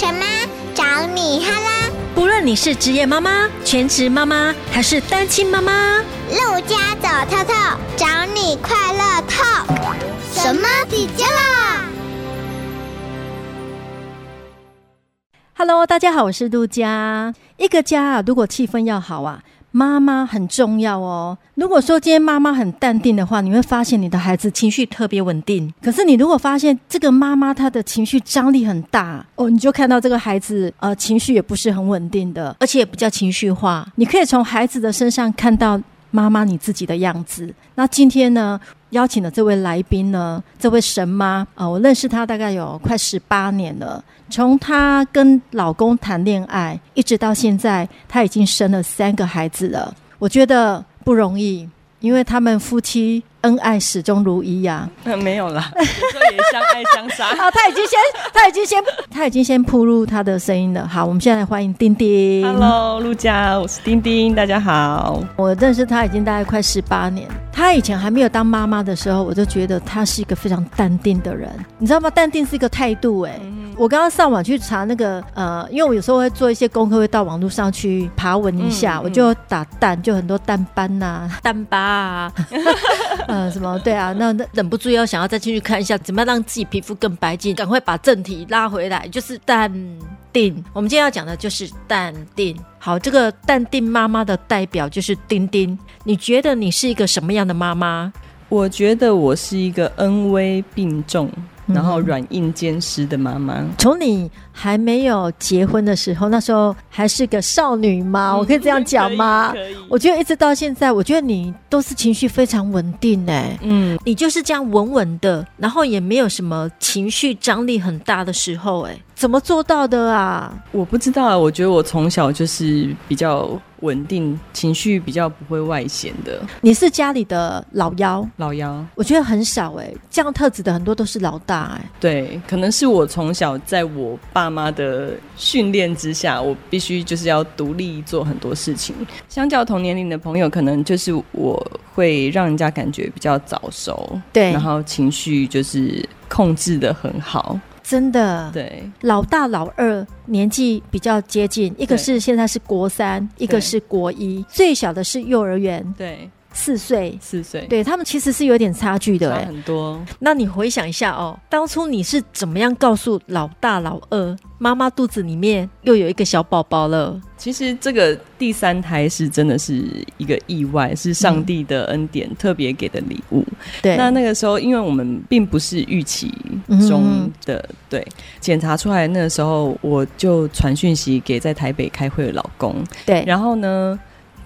什么？找你哈啦！不论你是职业妈妈、全职妈妈还是单亲妈妈，陆家走透透，找你快乐透。什么底家啦？Hello，大家好，我是陆家。一个家啊，如果气氛要好啊。妈妈很重要哦。如果说今天妈妈很淡定的话，你会发现你的孩子情绪特别稳定。可是你如果发现这个妈妈她的情绪张力很大哦，你就看到这个孩子呃情绪也不是很稳定的，而且也比较情绪化。你可以从孩子的身上看到妈妈你自己的样子。那今天呢，邀请的这位来宾呢，这位神妈啊、我认识她大概有快十八年了。从她跟老公谈恋爱，一直到现在，她已经生了三个孩子了。我觉得不容易，因为他们夫妻。恩爱始终如一呀、啊，没有啦，说也相爱相杀。好，他已经先，他已经先，他已经先铺入他的声音了。好，我们现在来欢迎丁丁。Hello，陆佳，我是丁丁，大家好。我认识他已经大概快十八年。他以前还没有当妈妈的时候，我就觉得他是一个非常淡定的人，你知道吗？淡定是一个态度、欸。哎、嗯，我刚刚上网去查那个呃，因为我有时候会做一些功课，会到网络上去爬文一下，嗯、我就打蛋，就很多淡斑呐、啊、淡疤啊。呃，什么？对啊，那忍不住要想要再进去看一下，怎么样让自己皮肤更白净？赶快把正题拉回来，就是淡定。我们今天要讲的就是淡定。好，这个淡定妈妈的代表就是丁丁。你觉得你是一个什么样的妈妈？我觉得我是一个恩威并重。然后软硬兼施的妈妈，从你还没有结婚的时候，那时候还是个少女吗？我可以这样讲吗？我觉得一直到现在，我觉得你都是情绪非常稳定哎。嗯，你就是这样稳稳的，然后也没有什么情绪张力很大的时候哎，怎么做到的啊？我不知道啊，我觉得我从小就是比较。稳定情绪比较不会外显的。你是家里的老幺，老幺，我觉得很少哎、欸，这样特质的很多都是老大哎、欸。对，可能是我从小在我爸妈的训练之下，我必须就是要独立做很多事情。相较同年龄的朋友，可能就是我会让人家感觉比较早熟，对，然后情绪就是控制的很好。真的，对，老大老二年纪比较接近，一个是现在是国三，一个是国一，最小的是幼儿园，对，四岁，四岁，对他们其实是有点差距的，差很多。那你回想一下哦，当初你是怎么样告诉老大老二，妈妈肚子里面又有一个小宝宝了？其实这个第三胎是真的是一个意外，是上帝的恩典特别给的礼物。对，那那个时候，因为我们并不是预期中的，嗯、对，检查出来那个时候，我就传讯息给在台北开会的老公。对，然后呢，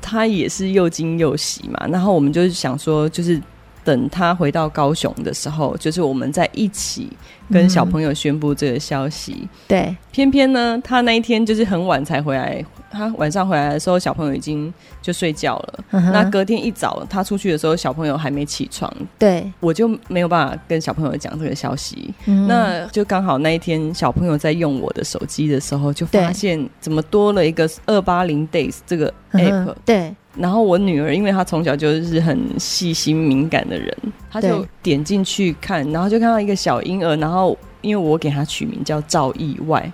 他也是又惊又喜嘛，然后我们就是想说，就是。等他回到高雄的时候，就是我们在一起跟小朋友宣布这个消息。嗯、对，偏偏呢，他那一天就是很晚才回来。他晚上回来的时候，小朋友已经就睡觉了。嗯、那隔天一早他出去的时候，小朋友还没起床。对，我就没有办法跟小朋友讲这个消息。嗯、那就刚好那一天小朋友在用我的手机的时候，就发现怎么多了一个二八零 days 这个 app、嗯。对。然后我女儿，因为她从小就是很细心敏感的人，她就点进去看，然后就看到一个小婴儿，然后因为我给她取名叫赵意外，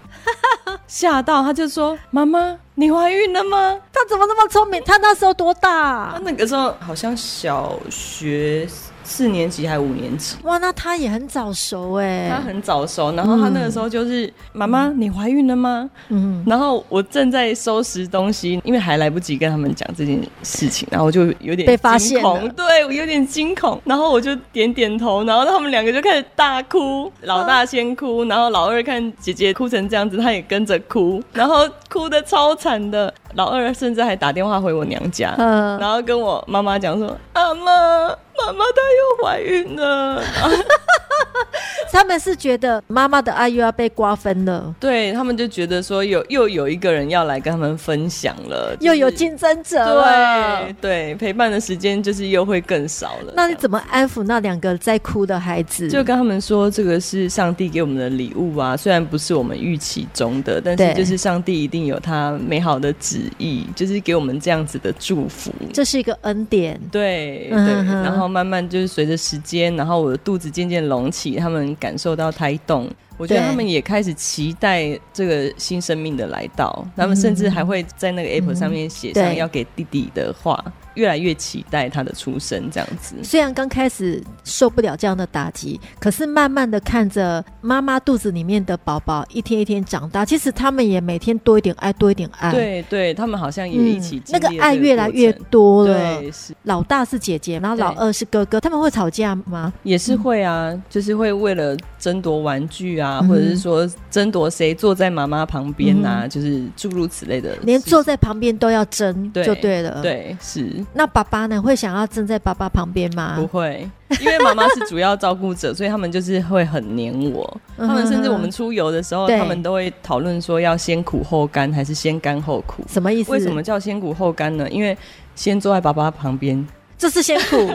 吓到他就说：“妈妈，你怀孕了吗？”他怎么那么聪明？他那时候多大？他那个时候好像小学。四年级还五年级？哇，那他也很早熟哎，他很早熟。然后他那个时候就是妈妈，嗯、你怀孕了吗？嗯，然后我正在收拾东西，因为还来不及跟他们讲这件事情，然后我就有点被发现，对我有点惊恐。然后我就点点头，然后他们两个就开始大哭，老大先哭，然后老二看姐姐哭成这样子，他也跟着哭，然后哭的超惨的。老二甚至还打电话回我娘家，嗯、然后跟我妈妈讲说：“阿妈。”妈妈她又怀孕了，他们是觉得妈妈的爱又要被瓜分了，对，他们就觉得说有又有一个人要来跟他们分享了，就是、又有竞争者了，对对，陪伴的时间就是又会更少了。那你怎么安抚那两个在哭的孩子？就跟他们说，这个是上帝给我们的礼物啊，虽然不是我们预期中的，但是就是上帝一定有他美好的旨意，就是给我们这样子的祝福，这是一个恩典，对对，然后。慢慢就是随着时间，然后我的肚子渐渐隆起，他们感受到胎动，我觉得他们也开始期待这个新生命的来到，他们甚至还会在那个 App 上面写上要给弟弟的话。越来越期待他的出生，这样子。虽然刚开始受不了这样的打击，可是慢慢的看着妈妈肚子里面的宝宝一天一天长大，其实他们也每天多一点爱，多一点爱。对对，他们好像也一起、嗯、那个爱越来越多了。对，是老大是姐姐，然后老二是哥哥，他们会吵架吗？也是会啊，嗯、就是会为了争夺玩具啊，嗯、或者是说争夺谁坐在妈妈旁边啊，嗯、就是诸如此类的，连坐在旁边都要争，就对了。对，对，是。那爸爸呢？会想要站在爸爸旁边吗？不会，因为妈妈是主要照顾者，所以他们就是会很黏我。他们甚至我们出游的时候，他们都会讨论说要先苦后甘，还是先甘后苦？什么意思？为什么叫先苦后甘呢？因为先坐在爸爸旁边，这是先苦。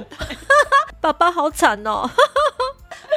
爸爸好惨哦，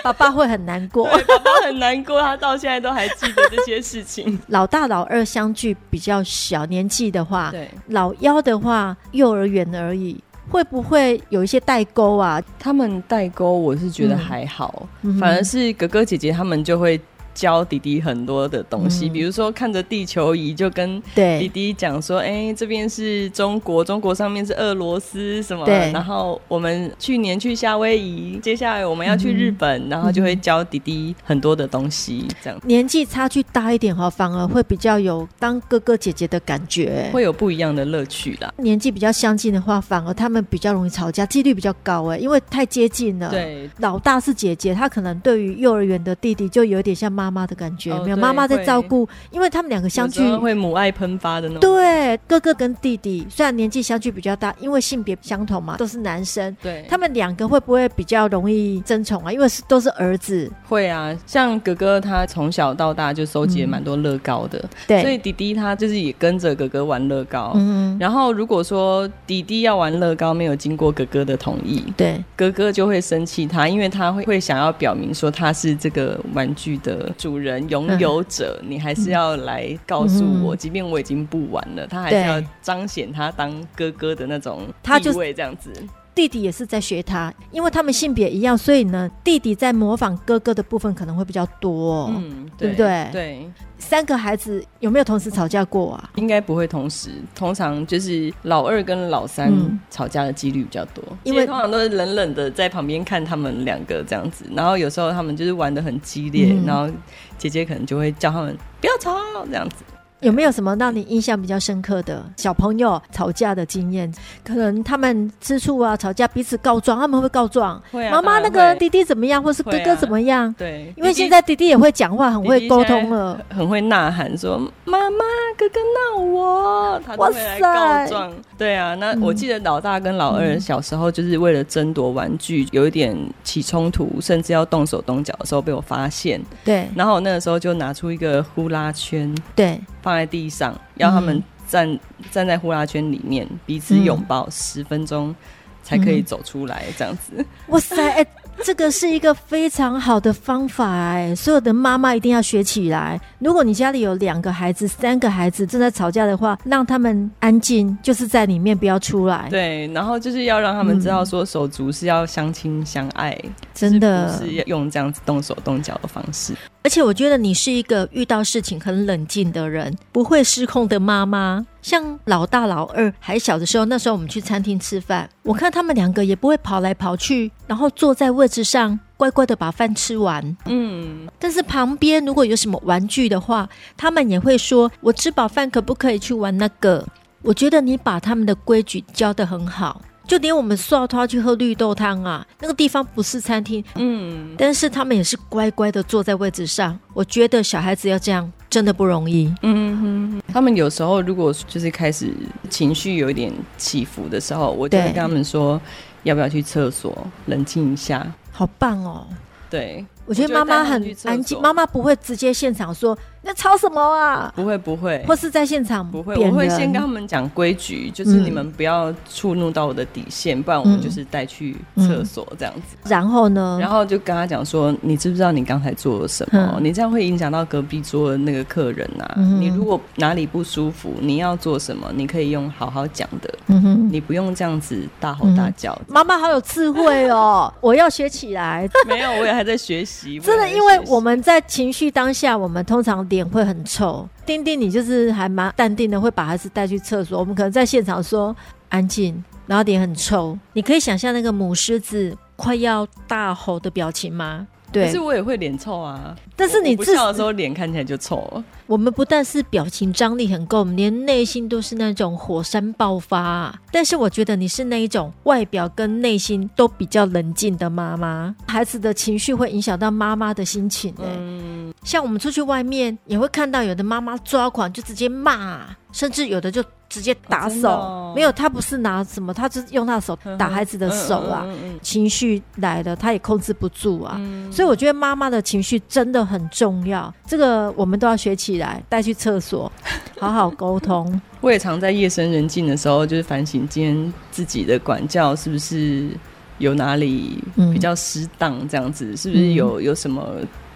爸爸会很难过。爸爸很难过，他到现在都还记得这些事情。老大、老二相距比较小，年纪的话，对老幺的话，幼儿园而已。会不会有一些代沟啊？他们代沟，我是觉得还好，嗯、反而是哥哥姐姐他们就会。教弟弟很多的东西，嗯、比如说看着地球仪就跟弟弟讲说：“哎、欸，这边是中国，中国上面是俄罗斯什么？”对。然后我们去年去夏威夷，接下来我们要去日本，嗯、然后就会教弟弟很多的东西。这样年纪差距大一点哈，反而会比较有当哥哥姐姐的感觉，会有不一样的乐趣啦。年纪比较相近的话，反而他们比较容易吵架，几率比较高哎，因为太接近了。对，老大是姐姐，她可能对于幼儿园的弟弟就有点像妈妈妈的感觉，没有妈妈在照顾，因为他们两个相距会母爱喷发的那种。对，哥哥跟弟弟虽然年纪相距比较大，因为性别相同嘛，都是男生。对，他们两个会不会比较容易争宠啊？因为是都是儿子。会啊，像哥哥他从小到大就收集了蛮多乐高的，对，所以弟弟他就是也跟着哥哥玩乐高。嗯，然后如果说弟弟要玩乐高没有经过哥哥的同意，对，哥哥就会生气他，因为他会会想要表明说他是这个玩具的主人。拥有者，嗯、你还是要来告诉我，嗯、即便我已经不玩了，他还是要彰显他当哥哥的那种地位，这样子。弟弟也是在学他，因为他们性别一样，所以呢，弟弟在模仿哥哥的部分可能会比较多，嗯，对，对不对？对，三个孩子有没有同时吵架过啊？应该不会同时，通常就是老二跟老三吵架的几率比较多，因为通常都是冷冷的在旁边看他们两个这样子，然后有时候他们就是玩的很激烈，嗯、然后姐姐可能就会叫他们不要吵这样子。有没有什么让你印象比较深刻的小朋友吵架的经验？可能他们吃醋啊，吵架彼此告状，他们会告状。会啊，妈妈那个弟弟怎么样，或是哥哥怎么样？对，因为现在弟弟也会讲话，很会沟通了，很会呐喊说妈妈，哥哥闹我，他都会来告状。对啊，那我记得老大跟老二小时候就是为了争夺玩具，有一点起冲突，甚至要动手动脚的时候被我发现。对，然后我那个时候就拿出一个呼啦圈。对。放在地上，要他们站、嗯、站在呼啦圈里面，彼此拥抱十分钟，才可以走出来。这样子，哇塞！欸这个是一个非常好的方法哎，所有的妈妈一定要学起来。如果你家里有两个孩子、三个孩子正在吵架的话，让他们安静，就是在里面不要出来。对，然后就是要让他们知道说手足是要相亲相爱，嗯、真的是要用这样子动手动脚的方式。而且我觉得你是一个遇到事情很冷静的人，不会失控的妈妈。像老大、老二还小的时候，那时候我们去餐厅吃饭，我看他们两个也不会跑来跑去，然后坐在位置上乖乖的把饭吃完。嗯，但是旁边如果有什么玩具的话，他们也会说：“我吃饱饭可不可以去玩那个？”我觉得你把他们的规矩教得很好，就连我们送他去喝绿豆汤啊，那个地方不是餐厅，嗯，但是他们也是乖乖的坐在位置上。我觉得小孩子要这样。真的不容易。嗯哼，他们有时候如果就是开始情绪有一点起伏的时候，我就会跟他们说，要不要去厕所冷静一下？好棒哦！对，我觉得妈妈很安静，妈妈不会直接现场说。在吵什么啊？不会不会，或是在现场不会，我会先跟他们讲规矩，就是你们不要触怒到我的底线，嗯、不然我们就是带去厕所这样子。然后呢？然后就跟他讲说，你知不知道你刚才做了什么？嗯、你这样会影响到隔壁桌的那个客人啊。嗯、你如果哪里不舒服，你要做什么？你可以用好好讲的，嗯、哼你不用这样子大吼大叫。妈妈、嗯、好有智慧哦，我要学起来。没有，我也还在学习。真的，因为我们在情绪当下，我们通常脸会很臭。丁丁，你就是还蛮淡定的，会把孩子带去厕所。我们可能在现场说安静，然后脸很臭。你可以想象那个母狮子快要大吼的表情吗？对，可是我也会脸臭啊。但是你不笑的时候脸看起来就臭了。我们不但是表情张力很够，我们连内心都是那种火山爆发啊。但是我觉得你是那一种外表跟内心都比较冷静的妈妈。孩子的情绪会影响到妈妈的心情欸。嗯，像我们出去外面也会看到有的妈妈抓狂就直接骂，甚至有的就。直接打手，哦哦、没有，他不是拿什么，他就是用他的手打孩子的手啊。嗯嗯嗯嗯、情绪来了，他也控制不住啊。嗯、所以我觉得妈妈的情绪真的很重要，这个我们都要学起来，带去厕所，好好沟通。我也常在夜深人静的时候，就是反省今天自己的管教是不是有哪里比较失当，这样子、嗯、是不是有有什么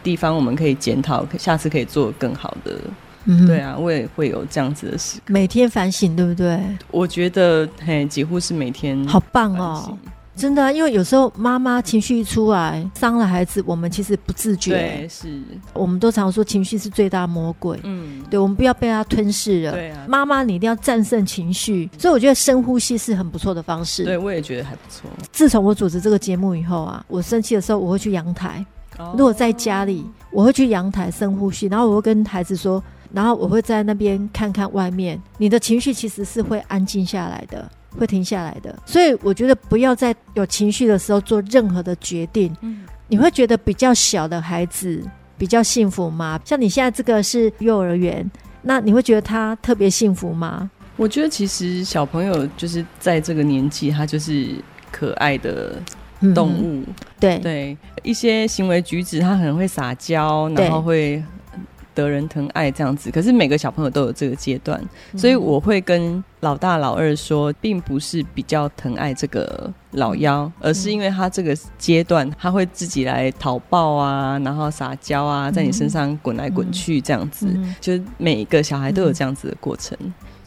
地方我们可以检讨，下次可以做更好的。嗯，对啊，我也会有这样子的事，每天反省，对不对？我觉得嘿，几乎是每天。好棒哦，真的啊，因为有时候妈妈情绪一出来，伤了孩子，我们其实不自觉。对，是。我们都常说情绪是最大魔鬼。嗯，对，我们不要被它吞噬了。对啊，妈妈你一定要战胜情绪，所以我觉得深呼吸是很不错的方式。对，我也觉得还不错。自从我主持这个节目以后啊，我生气的时候，我会去阳台。哦。如果在家里，我会去阳台深呼吸，然后我会跟孩子说。然后我会在那边看看外面，你的情绪其实是会安静下来的，会停下来的。所以我觉得不要在有情绪的时候做任何的决定。嗯，你会觉得比较小的孩子比较幸福吗？像你现在这个是幼儿园，那你会觉得他特别幸福吗？我觉得其实小朋友就是在这个年纪，他就是可爱的动物。嗯，对对，一些行为举止，他可能会撒娇，然后会。得人疼爱这样子，可是每个小朋友都有这个阶段，嗯、所以我会跟老大老二说，并不是比较疼爱这个老幺，嗯、而是因为他这个阶段他会自己来讨抱啊，然后撒娇啊，在你身上滚来滚去这样子，就是每一个小孩都有这样子的过程。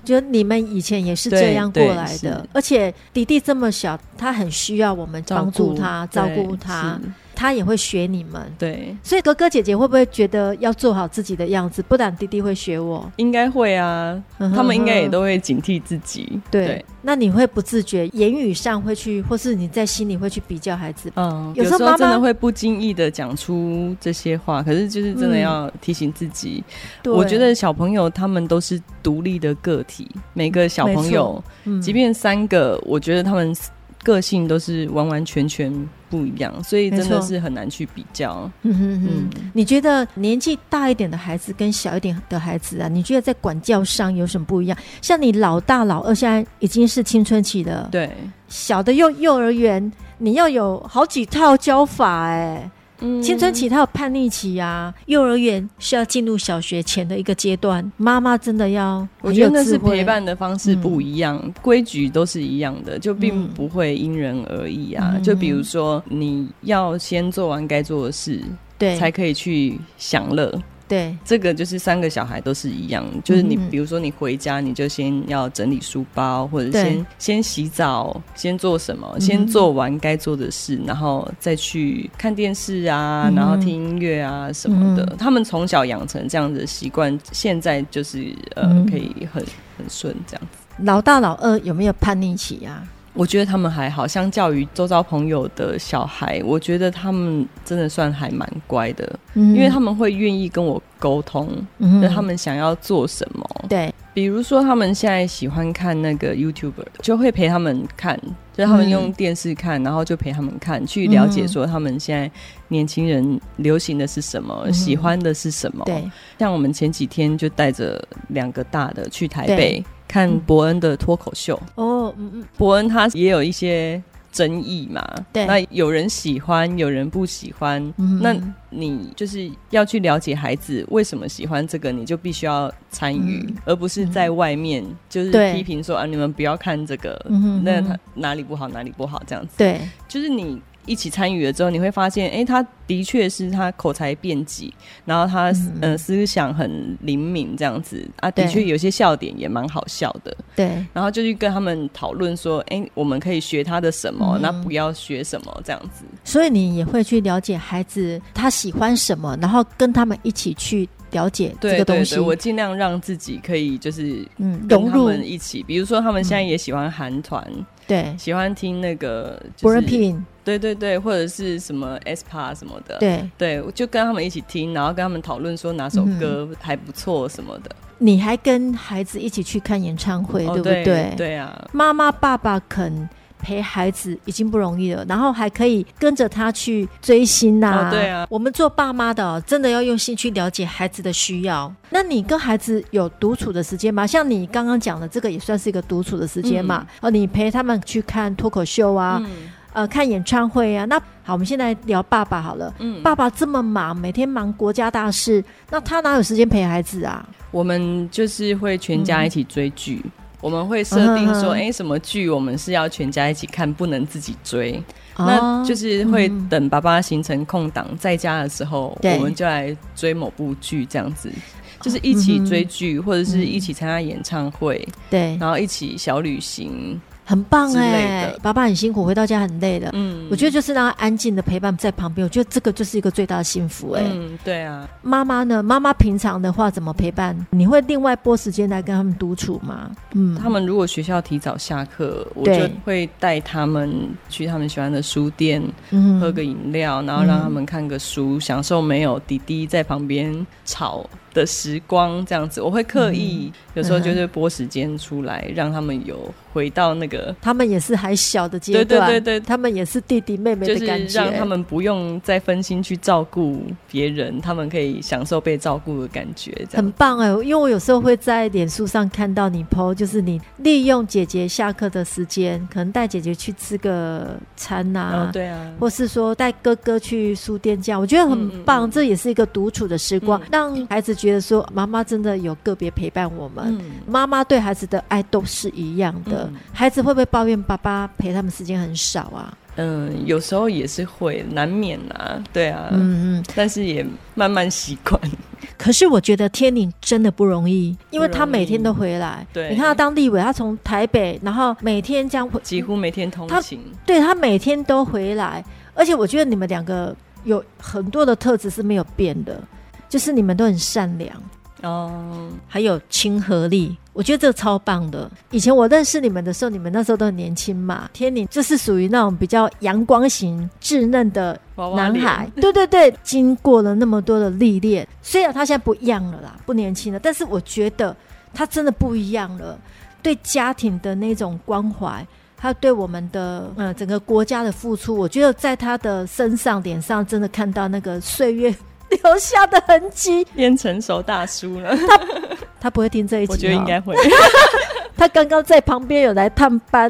就你们以前也是这样过来的，而且弟弟这么小，他很需要我们帮助他、照顾他。他也会学你们，对，所以哥哥姐姐会不会觉得要做好自己的样子，不然弟弟会学我？应该会啊，嗯、哼哼他们应该也都会警惕自己。对，对那你会不自觉言语上会去，或是你在心里会去比较孩子？嗯，有时候真的会不经意的讲出这些话，可是就是真的要提醒自己。嗯、我觉得小朋友他们都是独立的个体，每个小朋友，嗯、即便三个，我觉得他们。个性都是完完全全不一样，所以真的是很难去比较。嗯哼哼，嗯，你觉得年纪大一点的孩子跟小一点的孩子啊，你觉得在管教上有什么不一样？像你老大老二现在已经是青春期了，对，小的幼幼儿园，你要有好几套教法哎、欸。青春期他有叛逆期啊，幼儿园是要进入小学前的一个阶段，妈妈真的要，我觉得那是陪伴的方式不一样，规矩都是一样的，就并不会因人而异啊。就比如说，你要先做完该做的事，对，才可以去享乐。对，这个就是三个小孩都是一样，就是你比如说你回家，你就先要整理书包，或者先先洗澡，先做什么，先做完该做的事，然后再去看电视啊，然后听音乐啊什么的。嗯、他们从小养成这样子的习惯，现在就是呃可以很很顺这样子。老大老二有没有叛逆期啊？我觉得他们还好，相较于周遭朋友的小孩，我觉得他们真的算还蛮乖的，嗯、因为他们会愿意跟我沟通，就他们想要做什么。对，比如说他们现在喜欢看那个 YouTuber，就会陪他们看，就他们用电视看，嗯、然后就陪他们看，去了解说他们现在年轻人流行的是什么，嗯、喜欢的是什么。对，像我们前几天就带着两个大的去台北。看伯恩的脱口秀哦，嗯嗯，伯恩他也有一些争议嘛。对，那有人喜欢，有人不喜欢。嗯，那你就是要去了解孩子为什么喜欢这个，你就必须要参与，嗯，而不是在外面就是批评说啊，你们不要看这个，嗯，那他哪里不好，哪里不好这样子。对，就是你。一起参与了之后，你会发现，哎、欸，他的确是他口才辩捷，然后他嗯、呃、思想很灵敏，这样子啊，的确有些笑点也蛮好笑的。对，然后就去跟他们讨论说，哎、欸，我们可以学他的什么，那、嗯、不要学什么这样子。所以你也会去了解孩子他喜欢什么，然后跟他们一起去了解这个东西。对我尽量让自己可以就是嗯融入一起，比如说他们现在也喜欢韩团。嗯对，喜欢听那个、就是、对对对，或者是什么 aespa 什么的，对对，我就跟他们一起听，然后跟他们讨论说哪首歌还不错什么的、嗯。你还跟孩子一起去看演唱会，哦、对不对？对，对啊，妈妈爸爸肯。陪孩子已经不容易了，然后还可以跟着他去追星呐、啊哦。对啊，我们做爸妈的、哦、真的要用心去了解孩子的需要。那你跟孩子有独处的时间吗？像你刚刚讲的这个也算是一个独处的时间嘛？哦、嗯，你陪他们去看脱口秀啊，嗯、呃，看演唱会啊。那好，我们现在聊爸爸好了。嗯，爸爸这么忙，每天忙国家大事，那他哪有时间陪孩子啊？我们就是会全家一起追剧。嗯我们会设定说，哎、uh -huh. 欸，什么剧我们是要全家一起看，不能自己追。Uh. 那就是会等爸爸行程空档在家的时候，我们就来追某部剧，这样子，就是一起追剧，或者是一起参加演唱会，对，然后一起小旅行。很棒哎、欸，爸爸很辛苦，回到家很累的。嗯，我觉得就是让他安静的陪伴在旁边，我觉得这个就是一个最大的幸福哎、欸。嗯，对啊。妈妈呢？妈妈平常的话怎么陪伴？你会另外拨时间来跟他们独处吗？嗯，他们如果学校提早下课，我就会带他们去他们喜欢的书店，嗯，喝个饮料，然后让他们看个书，嗯、享受没有弟弟在旁边吵的时光。这样子，我会刻意、嗯、有时候就是拨时间出来、嗯，让他们有。回到那个，他们也是还小的阶段，对对对对，他们也是弟弟妹妹的感觉，就是让他们不用再分心去照顾别人，他们可以享受被照顾的感觉，这样很棒哎！因为我有时候会在脸书上看到你 po，就是你利用姐姐下课的时间，可能带姐姐去吃个餐呐、啊哦，对啊，或是说带哥哥去书店这样，我觉得很棒，嗯嗯嗯，这也是一个独处的时光，嗯、让孩子觉得说妈妈真的有个别陪伴我们，妈、嗯、妈对孩子的爱都是一样的。嗯孩子会不会抱怨爸爸陪他们时间很少啊？嗯，有时候也是会，难免啊。对啊，嗯嗯，但是也慢慢习惯。可是我觉得天宁真的不容易，因为他每天都回来。对，你看他当立委，他从台北，然后每天这样，几乎每天通勤。他对他每天都回来，而且我觉得你们两个有很多的特质是没有变的，就是你们都很善良。哦、oh.，还有亲和力，我觉得这个超棒的。以前我认识你们的时候，你们那时候都很年轻嘛。天宁就是属于那种比较阳光型、稚嫩的男孩。对对对，经过了那么多的历练，虽然他现在不一样了啦，不年轻了，但是我觉得他真的不一样了。对家庭的那种关怀，他对我们的嗯整个国家的付出，我觉得在他的身上、脸上，真的看到那个岁月。留下的痕迹，变成熟大叔了。他他不会听这一集，我觉得应该会。他刚刚在旁边有来探班，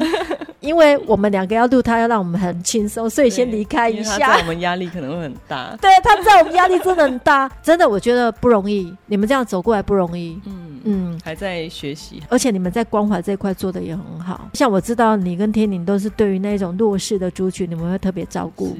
因为我们两个要录，他要让我们很轻松，所以先离开一下。他我们压力可能会很大。对，他在我们压力真的很大，真的，我觉得不容易。你们这样走过来不容易。嗯嗯，还在学习，而且你们在关怀这一块做的也很好。像我知道你跟天宁都是对于那种弱势的族群，你们会特别照顾。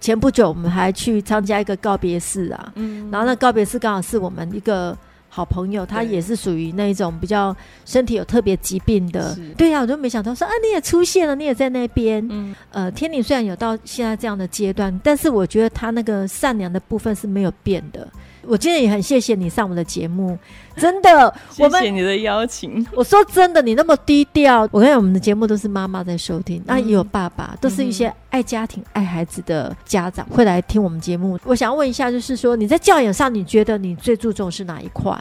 前不久我们还去参加一个告别式啊，嗯，然后那告别式刚好是我们一个。好朋友，他也是属于那一种比较身体有特别疾病的，对呀、啊，我就没想到说啊，你也出现了，你也在那边。嗯，呃，天宁虽然有到现在这样的阶段，但是我觉得他那个善良的部分是没有变的。我今天也很谢谢你上我们的节目，真的，谢谢你的邀请。我说真的，你那么低调，我看我们的节目都是妈妈在收听，那、嗯、也有爸爸，都是一些爱家庭、爱孩子的家长会来听我们节目。我想问一下，就是说你在教养上，你觉得你最注重是哪一块？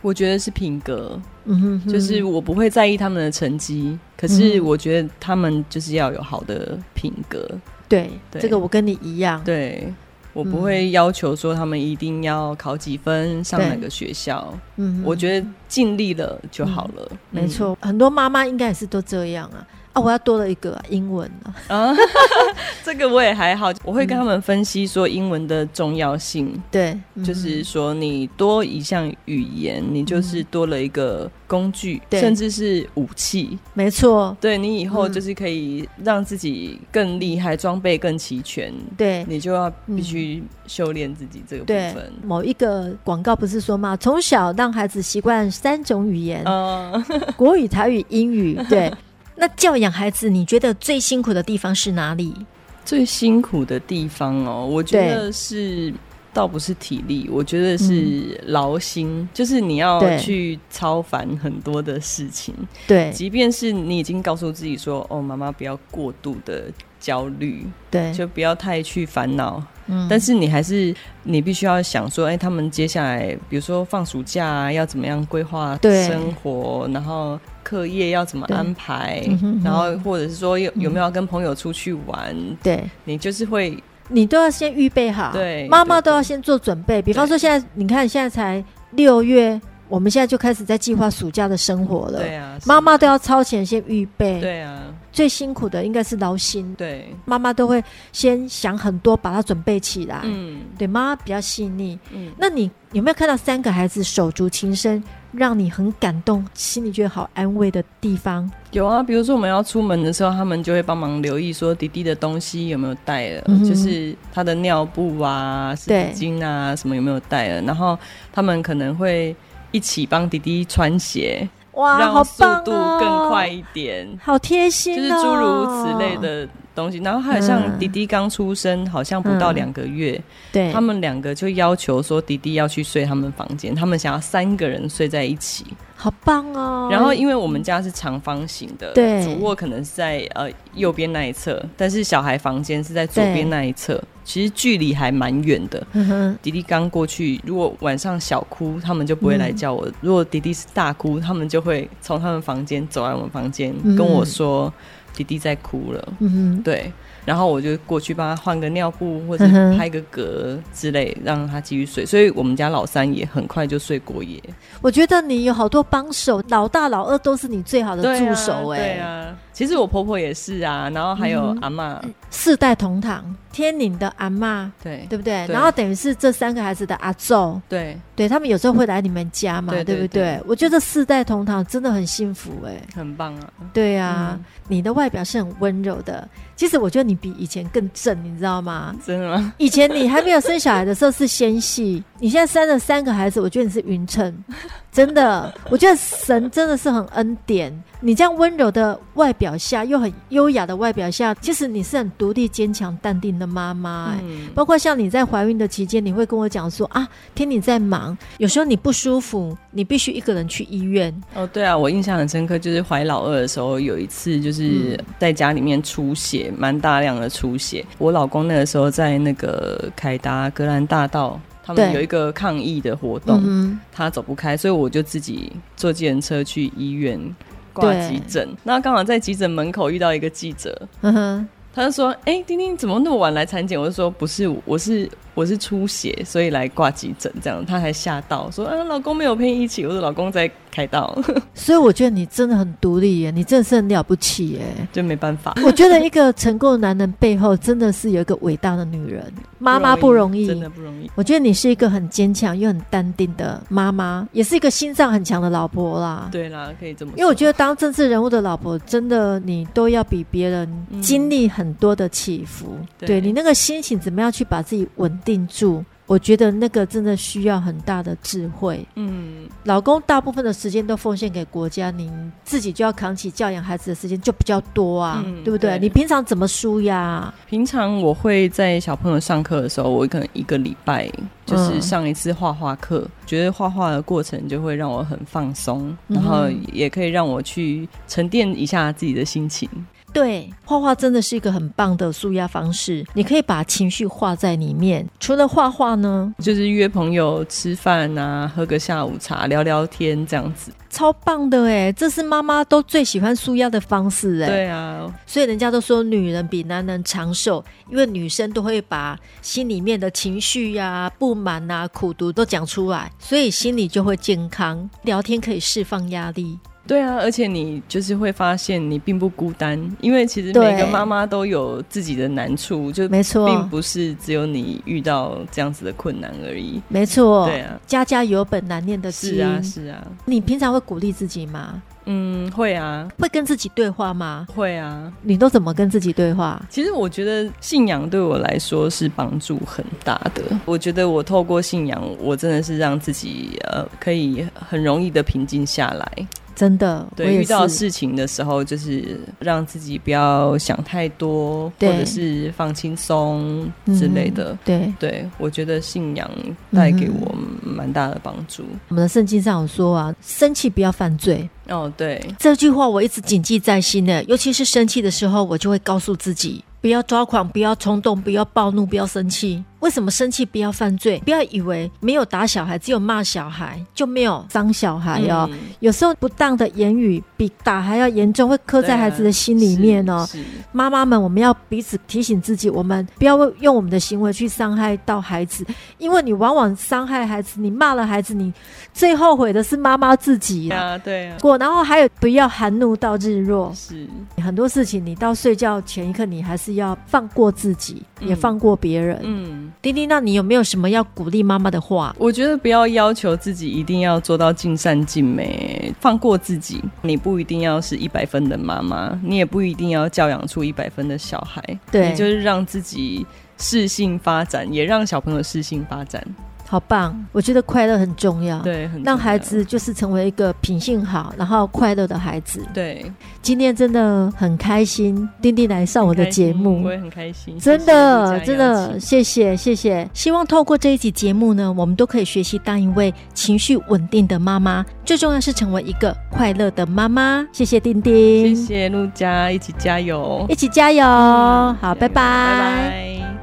我觉得是品格，嗯哼哼，就是我不会在意他们的成绩，可是我觉得他们就是要有好的品格。对，对，这个我跟你一样。对。我不会要求说他们一定要考几分上哪个学校，嗯，我觉得尽力了就好了。嗯、没错，很多妈妈应该也是都这样啊。啊，我要多了一个、啊、英文了啊，这个我也还好，我会跟他们分析说英文的重要性。对，就是说你多一项语言，你就是多了一个工具，对甚至是武器。没错，对你以后就是可以让自己更厉害，装备更齐全。对，你就要必须修炼自己这个部分。某一个广告不是说嘛？从小让孩子习惯三种语言：嗯，国语、台语、英语。对。那教养孩子，你觉得最辛苦的地方是哪里？最辛苦的地方哦，我觉得是倒不是体力，我觉得是劳心，嗯、就是你要去操烦很多的事情。对，即便是你已经告诉自己说：“哦，妈妈不要过度的焦虑，对，就不要太去烦恼。”嗯，但是你还是你必须要想说：“哎、欸，他们接下来，比如说放暑假啊，要怎么样规划生活？然后。”课业要怎么安排？然后或者是说有有没有要跟朋友出去玩？对，你就是会，你都要先预备好。对，妈妈都要先做准备。比方说现在，你看现在才六月，我们现在就开始在计划暑假的生活了。对啊，妈妈都要超前先预备。对啊，最辛苦的应该是劳心。对，妈妈都会先想很多，把它准备起来。嗯，对，妈妈比较细腻。嗯，那你有没有看到三个孩子手足情深？让你很感动，心里觉得好安慰的地方。有啊，比如说我们要出门的时候，他们就会帮忙留意说弟弟的东西有没有带了，嗯、就是他的尿布啊、湿纸巾啊什么有没有带了，然后他们可能会一起帮弟弟穿鞋，哇，让速度更快一点，好贴心、哦，就是诸如此类的。东西，然后还有像弟弟刚出生，嗯、好像不到两个月，嗯、对，他们两个就要求说弟弟要去睡他们房间，他们想要三个人睡在一起，好棒哦。然后因为我们家是长方形的，对，主卧可能是在呃右边那一侧，但是小孩房间是在左边那一侧，其实距离还蛮远的。嗯、哼弟弟刚过去，如果晚上小哭，他们就不会来叫我；嗯、如果迪迪是大哭，他们就会从他们房间走来我们房间跟我说。迪迪在哭了，嗯哼，对，然后我就过去帮他换个尿布，或者拍个嗝之类，让他继续睡。所以我们家老三也很快就睡过夜。我觉得你有好多帮手，老大、老二都是你最好的助手，哎，对啊。其实我婆婆也是啊，然后还有阿妈，四代同堂。天宁的阿妈，对对不对？然后等于是这三个孩子的阿昼，对对，他们有时候会来你们家嘛，对不对？我觉得四代同堂真的很幸福，哎，很棒啊。对啊，你的外表是很温柔的，其实我觉得你比以前更正，你知道吗？真的吗？以前你还没有生小孩的时候是纤细，你现在生了三个孩子，我觉得你是匀称。真的，我觉得神真的是很恩典。你这样温柔的外表下，又很优雅的外表下，其实你是很独立、坚强、淡定的妈妈。哎，嗯、包括像你在怀孕的期间，你会跟我讲说啊，听你在忙，有时候你不舒服，你必须一个人去医院。哦，对啊，我印象很深刻，就是怀老二的时候，有一次就是在家里面出血，蛮大量的出血。我老公那个时候在那个凯达格兰大道。他们有一个抗议的活动，嗯、他走不开，所以我就自己坐计程车去医院挂急诊。那刚好在急诊门口遇到一个记者，他就说：“哎、欸，丁丁怎么那么晚来产检？”我就说：“不是，我是。”我是出血，所以来挂急诊，这样他还吓到，说啊，老公没有陪你一起，我说老公在开刀。所以我觉得你真的很独立耶，你真的是很了不起耶，就没办法。我觉得一个成功的男人背后真的是有一个伟大的女人，妈妈不容易，真的不容易。我觉得你是一个很坚强又很淡定的妈妈，也是一个心脏很强的老婆啦。对啦，可以这么说。因为我觉得当政治人物的老婆，真的你都要比别人经历很多的起伏，对你那个心情怎么样去把自己稳定住？我觉得那个真的需要很大的智慧。嗯，老公大部分的时间都奉献给国家，你自己就要扛起教养孩子的时间就比较多啊，嗯、对不对？对，你平常怎么纾压？平常我会在小朋友上课的时候，我可能一个礼拜就是上一次画画课，嗯、觉得画画的过程就会让我很放松，嗯、然后也可以让我去沉淀一下自己的心情。对，画画真的是一个很棒的舒压方式。你可以把情绪画在里面。除了画画呢，就是约朋友吃饭啊，喝个下午茶，聊聊天这样子，超棒的哎！这是妈妈都最喜欢舒压的方式哎。对啊，所以人家都说女人比男人长寿，因为女生都会把心里面的情绪呀、啊、不满啊、苦毒都讲出来，所以心里就会健康。聊天可以释放压力。对啊，而且你就是会发现你并不孤单，因为其实每个妈妈都有自己的难处，就没错，并不是只有你遇到这样子的困难而已。没错，对啊，家家有本难念的经。是啊，是啊。你平常会鼓励自己吗？嗯，会啊。会跟自己对话吗？会啊。你都怎么跟自己对话？其实我觉得信仰对我来说是帮助很大的。我觉得我透过信仰，我真的是让自己呃可以很容易的平静下来。真的，对，遇到事情的时候，就是让自己不要想太多，或者是放轻松之类的。嗯、对，对我觉得信仰带给我蛮大的帮助。嗯、我们的圣经上有说啊，生气不要犯罪。哦，对，这句话我一直谨记在心的，尤其是生气的时候，我就会告诉自己，不要抓狂，不要冲动，不要暴怒，不要生气。为什么生气不要犯罪？不要以为没有打小孩，只有骂小孩就没有伤小孩哦。嗯、有时候不当的言语比打还要严重，会刻在孩子的心里面哦。妈妈们，我们要彼此提醒自己，我们不要用我们的行为去伤害到孩子，因为你往往伤害孩子，你骂了孩子，你最后悔的是妈妈自己啊。对啊。过，然后还有不要含怒到日落。是。很多事情，你到睡觉前一刻，你还是要放过自己，嗯、也放过别人。嗯。丁丁，那你有没有什么要鼓励妈妈的话？我觉得不要要求自己一定要做到尽善尽美，放过自己。你不一定要是一百分的妈妈，你也不一定要教养出一百分的小孩。对，你就是让自己适性发展，也让小朋友适性发展。好棒！我觉得快乐很重要，对，很让孩子就是成为一个品性好，然后快乐的孩子。对，今天真的很开心，丁丁来上我的节目，我也很开心，真的，真的，谢谢，谢谢。希望透过这一集节目呢，我们都可以学习当一位情绪稳定的妈妈，最重要是成为一个快乐的妈妈。谢谢丁丁，谢谢陆佳，一起加油，一起加油。嗯、好，拜拜。拜拜。